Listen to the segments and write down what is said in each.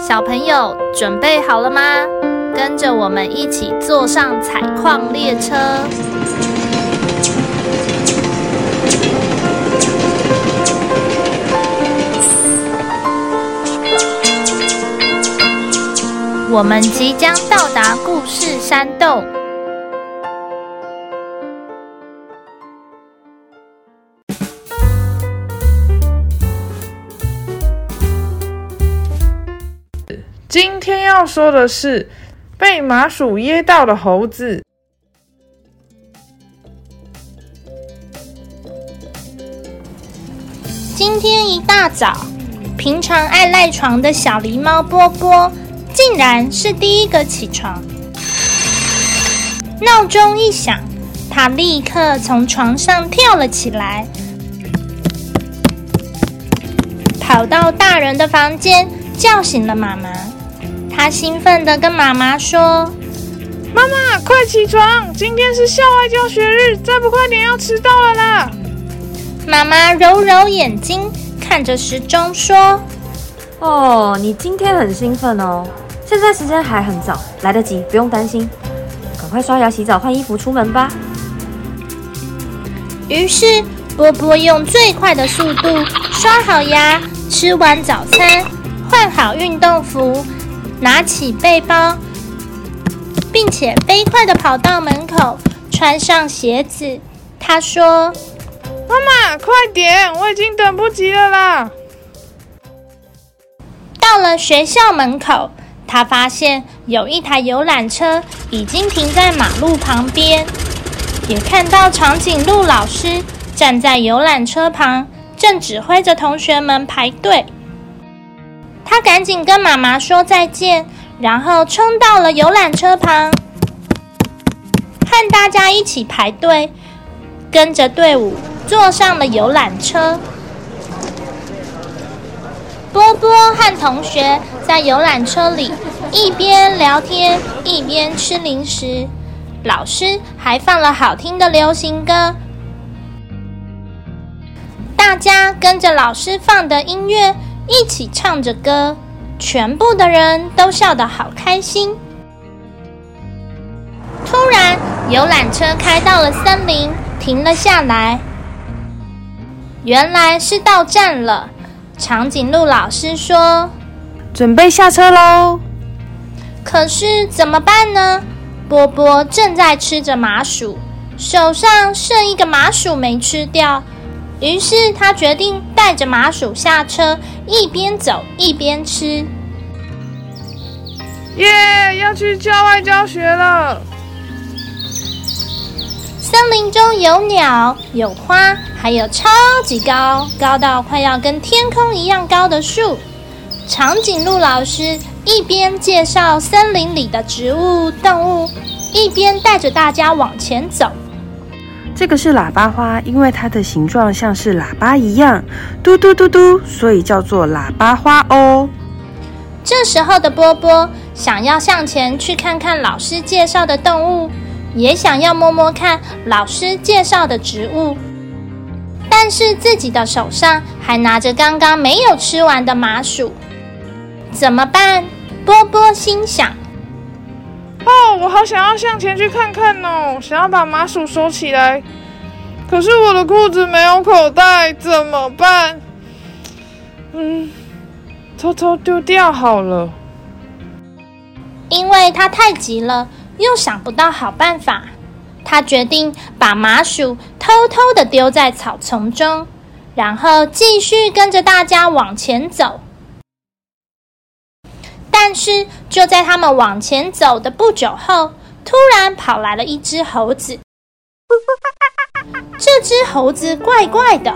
小朋友准备好了吗？跟着我们一起坐上采矿列车。我们即将到达故事山洞。今天要说的是被麻薯噎到的猴子。今天一大早，平常爱赖床的小狸猫波波，竟然是第一个起床。闹钟一响，它立刻从床上跳了起来，跑到大人的房间，叫醒了妈妈。他兴奋地跟妈妈说：“妈妈，快起床！今天是校外教学日，再不快点要迟到了啦！”妈妈揉揉眼睛，看着时钟说：“哦，你今天很兴奋哦。现在时间还很早，来得及，不用担心。赶快刷牙、洗澡、换衣服，出门吧。”于是波波用最快的速度刷好牙，吃完早餐，换好运动服。拿起背包，并且飞快的跑到门口，穿上鞋子。他说：“妈妈，快点，我已经等不及了啦！”到了学校门口，他发现有一台游览车已经停在马路旁边，也看到长颈鹿老师站在游览车旁，正指挥着同学们排队。他赶紧跟妈妈说再见，然后冲到了游览车旁，和大家一起排队，跟着队伍坐上了游览车。波波和同学在游览车里一边聊天一边吃零食，老师还放了好听的流行歌，大家跟着老师放的音乐。一起唱着歌，全部的人都笑得好开心。突然，游览车开到了森林，停了下来。原来是到站了。长颈鹿老师说：“准备下车喽。”可是怎么办呢？波波正在吃着麻薯，手上剩一个麻薯没吃掉。于是他决定带着麻薯下车，一边走一边吃。耶！要去郊外教学了。森林中有鸟、有花，还有超级高，高到快要跟天空一样高的树。长颈鹿老师一边介绍森林里的植物、动物，一边带着大家往前走。这个是喇叭花，因为它的形状像是喇叭一样，嘟嘟嘟嘟，所以叫做喇叭花哦。这时候的波波想要向前去看看老师介绍的动物，也想要摸摸看老师介绍的植物，但是自己的手上还拿着刚刚没有吃完的麻薯，怎么办？波波心想。哦，我好想要向前去看看哦，想要把麻薯收起来。可是我的裤子没有口袋，怎么办？嗯，偷偷丢掉好了。因为他太急了，又想不到好办法，他决定把麻薯偷偷的丢在草丛中，然后继续跟着大家往前走。但是就在他们往前走的不久后，突然跑来了一只猴子。这只猴子怪怪的，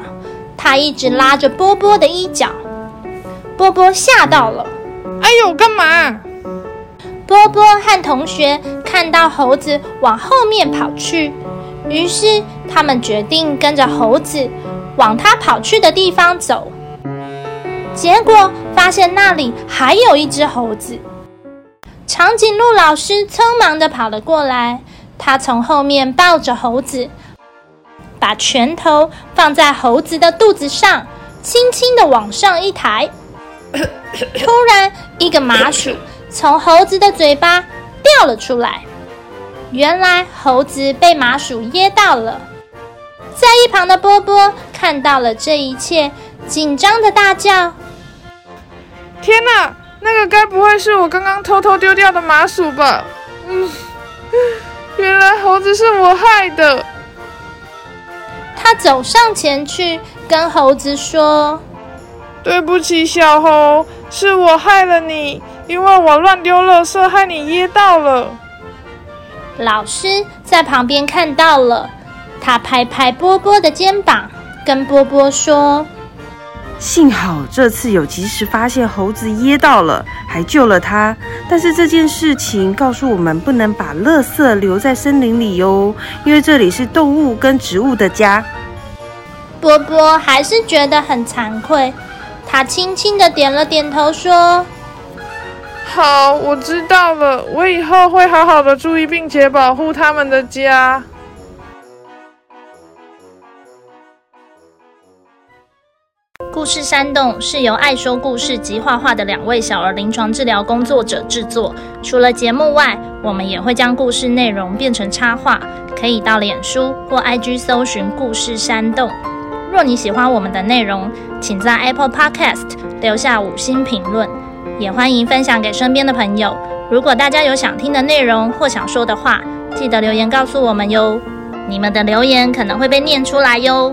它一直拉着波波的衣角。波波吓到了，哎呦，干嘛？波波和同学看到猴子往后面跑去，于是他们决定跟着猴子往他跑去的地方走。结果发现那里还有一只猴子。长颈鹿老师匆忙的跑了过来，他从后面抱着猴子，把拳头放在猴子的肚子上，轻轻的往上一抬。突然，一个麻薯从猴子的嘴巴掉了出来。原来猴子被麻薯噎到了。在一旁的波波看到了这一切，紧张的大叫：“天哪！那个该不会是我刚刚偷偷丢掉的麻薯吧？”嗯，原来猴子是我害的。他走上前去，跟猴子说：“对不起，小猴，是我害了你，因为我乱丢垃圾，害你噎到了。”老师在旁边看到了，他拍拍波波的肩膀，跟波波说：“幸好这次有及时发现猴子噎到了，还救了它。但是这件事情告诉我们，不能把垃圾留在森林里哟，因为这里是动物跟植物的家。”波波还是觉得很惭愧，他轻轻的点了点头，说。好，我知道了。我以后会好好的注意，并且保护他们的家。故事山洞是由爱说故事及画画的两位小儿临床治疗工作者制作。除了节目外，我们也会将故事内容变成插画，可以到脸书或 IG 搜寻“故事山洞”。若你喜欢我们的内容，请在 Apple Podcast 留下五星评论。也欢迎分享给身边的朋友。如果大家有想听的内容或想说的话，记得留言告诉我们哟。你们的留言可能会被念出来哟。